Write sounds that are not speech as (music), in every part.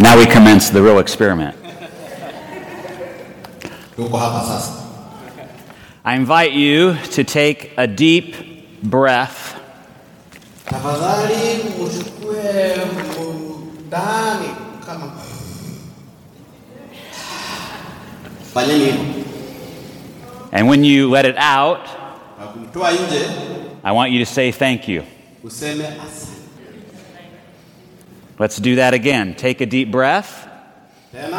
Now we commence the real experiment. tuko hapa sasa I invite you to take a deep breath tafadhali mchukue ndani kama fanyeni hivyo and when you let it out, na kumtoa nje I want you to say thank you. Let's do that again. Take a deep breath, and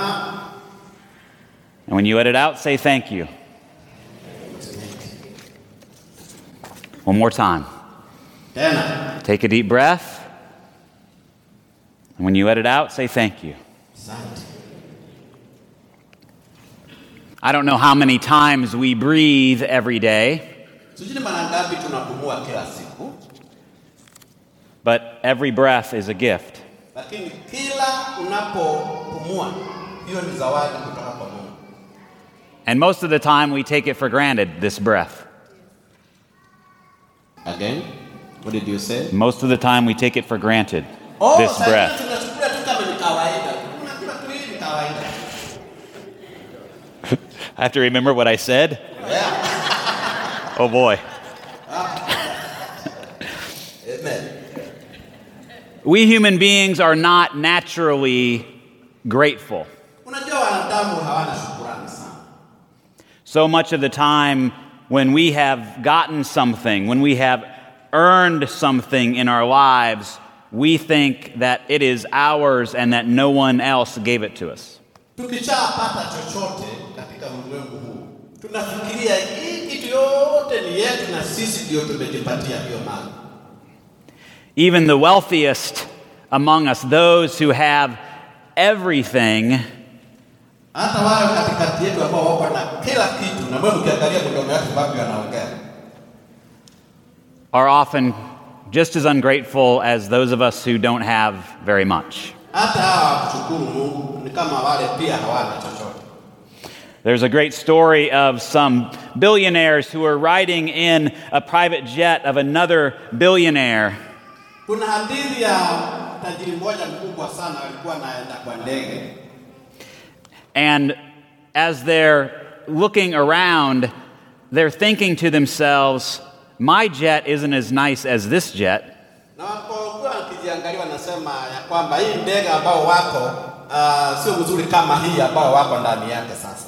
when you let it out, say thank you. One more time. Take a deep breath, and when you let it out, say thank you. I don't know how many times we breathe every day, sijui ni mara ngapi tunapumua kila siku but every breath is a gift. Lakini kila unapopumua hiyo ni zawadi kutoka kwa mungu And most of the time, we take it for granted, this breath. again what did you say Most of the time, we take it for granted, oh this breath. ingine tunachukulia tu kama ni kawaida unakula tu hii ni kawaida (laughs) I have to remember what I said. yeah Oh boy. We human beings are not naturally grateful. So much of the time, when we have gotten something, when we have earned something in our lives, we think that it is ours and that no one else gave it to us. tunafikiria hii kitu yote ni yetu na sisi ndio tumejipatia hiyo mali Even the wealthiest among us, those who have everything, hata wale katikati yetu ambao wako na kila kitu na wewe ukiangalia mdomo yake ambavyo anaongea are often just as ungrateful as those of us who don't have very much. hata hawa wakushukuru mungu ni kama wale pia hawana chochote There's a great story of some billionaires who are riding in a private jet of another billionaire. Kuna hadithi ya tajiri mmoja mkubwa sana alikuwa anaenda kwa ndege And as they're looking around, they're thinking to themselves, my jet isn't as nice as this jet. na wapokuwa wakijiangalia wanasema ya kwamba hii ndege ambao wako uh, sio mzuri kama hii ambao wako ndani yake sasa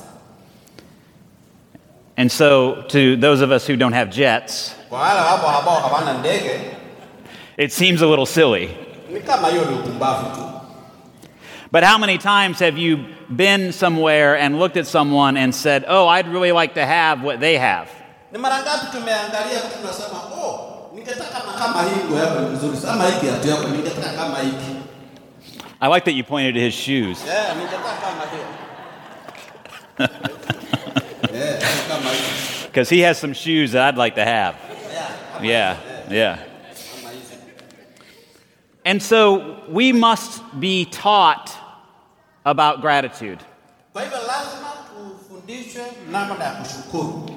And so, to those of us who don't have jets, kwa wale ambao hawana ndege it seems a little silly. ni kama hiyo ni upumbavu tu But how many times have you been somewhere and looked at someone and said, Oh, I'd really like to have what they have? ni mara ngapi tumeangalia mtu tunasema oh ningetaka na kama hii nguo yako ni nzuri sana ama hii kiatu yako ningetaka kama hiki I like that you pointed to his shoes. yeah, ningetaka kama hiyo (laughs) yeah, kama hiki Because he has some shoes that I'd like to have. yeah, Yeah, yeah. kama hizi And so we must be taught about gratitude. kwa hivyo lazima tufundishwe namna ya kushukuru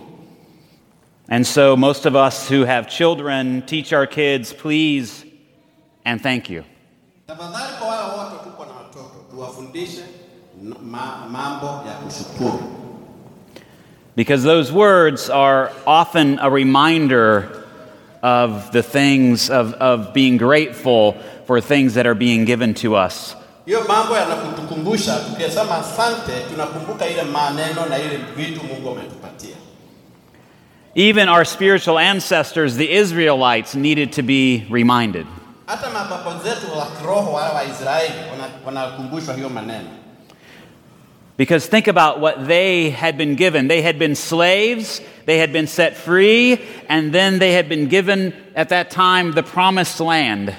And so most of us who have children teach our kids, please and thank you. tafadhali kwa wale wote tuko na watoto tuwafundishe n- ma, mambo ya kushukuru Because those words are often a reminder of the things, of, of being grateful for things that are being given to us. hiyo mambo yanakutukumbusha tukisema asante tunakumbuka ile maneno na ile vitu mungu ametupatia Even our spiritual ancestors, the Israelites, needed to be reminded. hata mababa zetu wa kiroho wale wa wana- wanakumbushwa hiyo maneno Because think about what they had been given. They had been slaves, they had been set free, and then they had been given, at that time, the promised land.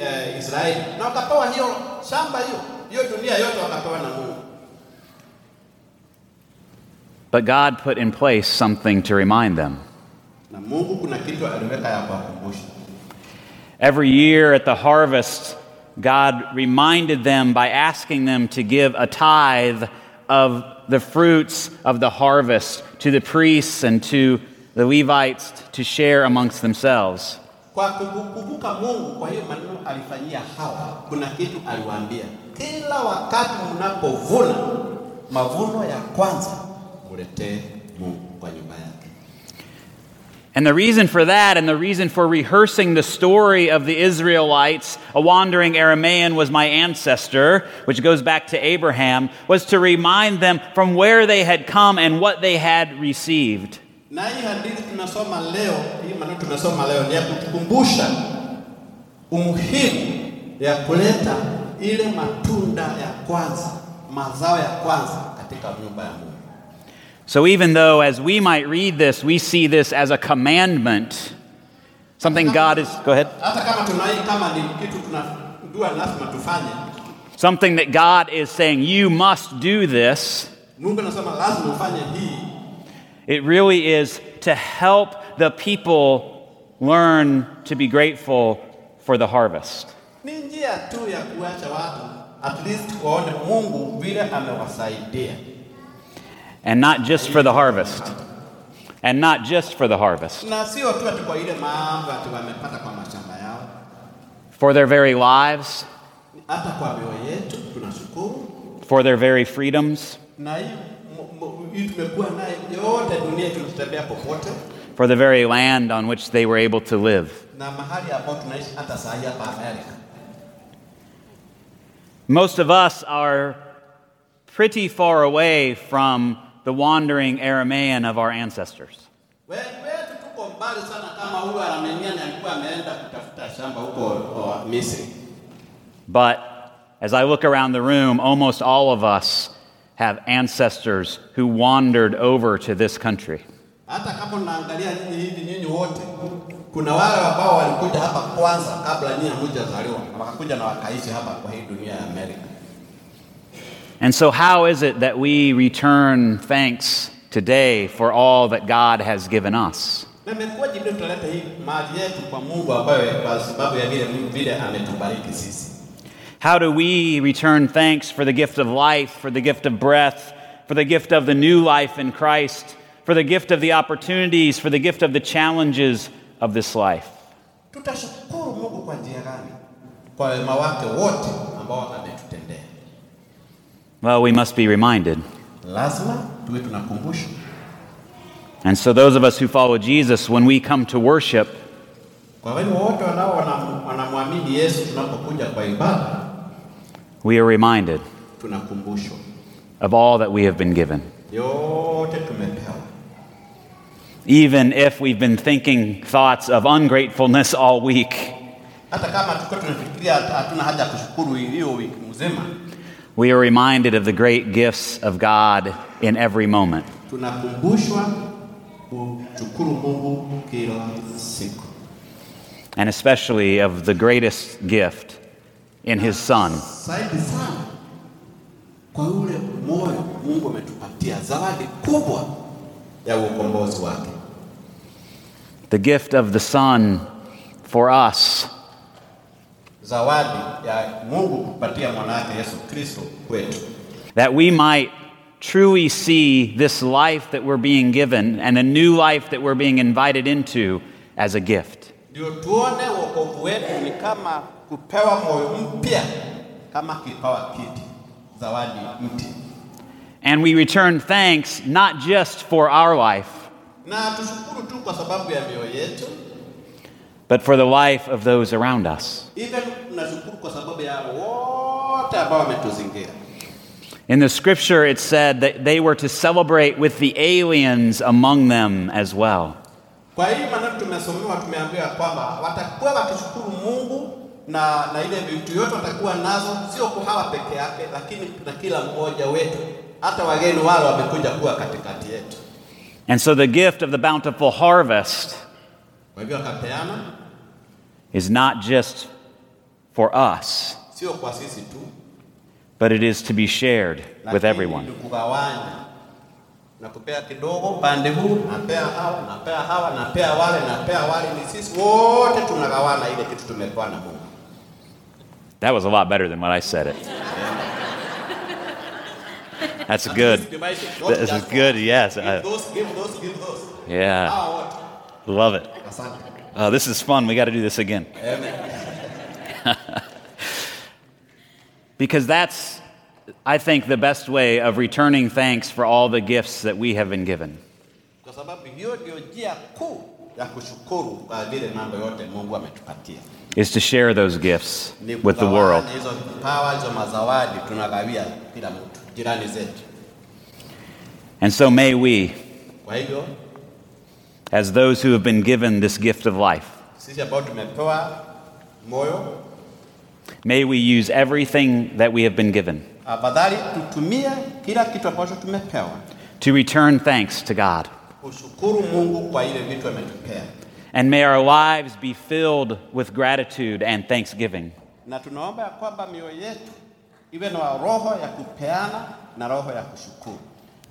eh, Israeli na wakapewa hiyo shamba hiyo hiyo dunia yote wakapewa na Mungu But God put in place something to remind them. Na Mungu kuna kitu aliweka ya kuwakumbusha Every year at the harvest, God reminded them by asking them to give a tithe of the fruits of the harvest to the priests and to the Levites to share amongst themselves. Kwa kukumbuka Mungu, kwa hiyo maneno alifanyia Hawa, kuna kitu aliwaambia, kila wakati mnapovuna mavuno ya kwanza muletee Mungu kwa nyumba yake. And the reason for that, and the reason for rehearsing the story of the Israelites, a wandering Aramaean was my ancestor, which goes back to Abraham, was to remind them from where they had come and what they had received. Mazao ya kwanza katika nyumba ya Mungu. So even though, as we might read this, we see this as a commandment, something God is. Go ahead. Hata kama tunai kama ni kitu tunajua lazima tufanye, Something that God is saying, you must do this. Mungu anasema lazima ufanye hii. It really is to help the people learn to be grateful for the harvest. And not just for the harvest. And not just for the harvest. na sio tu ati kwa ile mambo ati wamepata kwa mashamba yao, For their very lives, hata kwa mioyo yetu tunashukuru, for their very freedoms, na hii m- m- hii tumekuwa naye yote dunia, tunatembea popote for the very land on which they were able to live. na mahali ambao tunaishi hata saa hii hapa Amerika. Most of us are pretty far away from the wandering Aramaean of our ancestors. Wengi wetu tuko mbali sana, kama huyu Armenian alikuwa ameenda kutafuta shamba huko o, Misri. But as I look around the room, almost all of us have ancestors who wandered over to this country. And so, how is it that we return thanks today for all that God has given us? Na imekuwaje ndio tutaleta hii mali yetu kwa Mungu ambaye kwa sababu ya vile vile ametubariki sisi. How do we return thanks for the gift of life, for the gift of breath, for the gift of the new life in Christ, for the gift of the opportunities, for the gift of the challenges of this life? Tutashukuru Mungu kwa njia gani? Kwa wema wake wote ambao ametutendea. Well, we must be reminded. Lazima tuwe tunakumbushwa. And so, those of us who follow Jesus, when we come to worship, Kwa wale wote wanao wanamwamini Yesu, tunapokuja kwa ibada we are reminded tunakumbushwa of all that we have been given. yote tumepewa, Even if we've been thinking thoughts of ungratefulness all week, hata kama tulikuwa tunafikiria hatuna haja kushukuru hiyo wiki mzima, we are reminded of the great gifts of God in every moment. tunakumbushwa kushukuru Mungu kila siku, and especially of the greatest gift in his Son. zaidi sana kwa ule moyo Mungu ametupatia, zawadi kubwa ya ukombozi wake, The gift of the Son for us zawadi ya Mungu kupatia Yesu Kristo kwetu. that we might truly see this life that we're being given and a new life that we're being invited into as a gift. ndio tuone wokovu wetu ni kama kupewa moyo mpya, kama kipawa kiti, zawadi mpya, And we return thanks not just for our life, na tushukuru tu kwa sababu ya mioyo yetu, but for the life of those around us. even tunashukuru kwa sababu ya wote ambao wametuzingira. In the scripture, it said that they were to celebrate with the aliens among them as well. Kwa hii maneno tumesomewa, tumeambiwa kwamba watakuwa wakishukuru Mungu na, na ile vitu yote watakuwa nazo, sio kwa hawa peke yake, lakini na kila mmoja wetu, hata wageni wale wamekuja kuwa katikati yetu. And so the gift of the bountiful harvest Kwa hivyo akapeana, is not just for us, sio kwa sisi tu, but it is to be shared with everyone. ni kugawanya na kupea kidogo upande huu, napea hawa, napea hawa, napea wale, napea wale, ni sisi wote tunagawana ile kitu tumepewa na Mungu. That was a lot better than what I said it. That's good. least divide it, not This is good, yes. Give I- those, give those, give those. Yeah. Love it. Oh, this is fun. We got to do this again. (laughs) Because that's, I think, the best way of returning thanks for all the gifts that we have been given. Kwa sababu hiyo ndio njia kuu ya kushukuru kwa vile mambo yote Mungu ametupatia. is to share those gifts with the world. Hizo vipawa, hizo mazawadi tunagawia kila mtu, jirani zetu. And so may we, as those who have been given this gift of life, sisi ambao tumepewa moyo, may we use everything that we have been given. Ah, Afadhali tutumie kila kitu ambacho tumepewa. To return thanks to God. kushukuru Mungu kwa ile vitu ametupea, And may our lives be filled with gratitude and thanksgiving. May we ya kwamba mioyo yetu iwe na roho ya kupeana na roho ya kushukuru.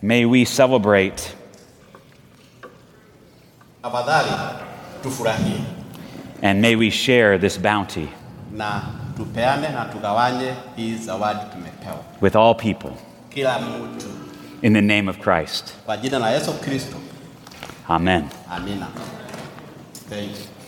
May we celebrate Afadhali tufurahie and may we share this bounty na tupeane na tugawanye hii zawadi tumepewa, with all people kila mtu, in the name of Christ. kwa jina la Yesu Kristo, Amen. amina. Thank you.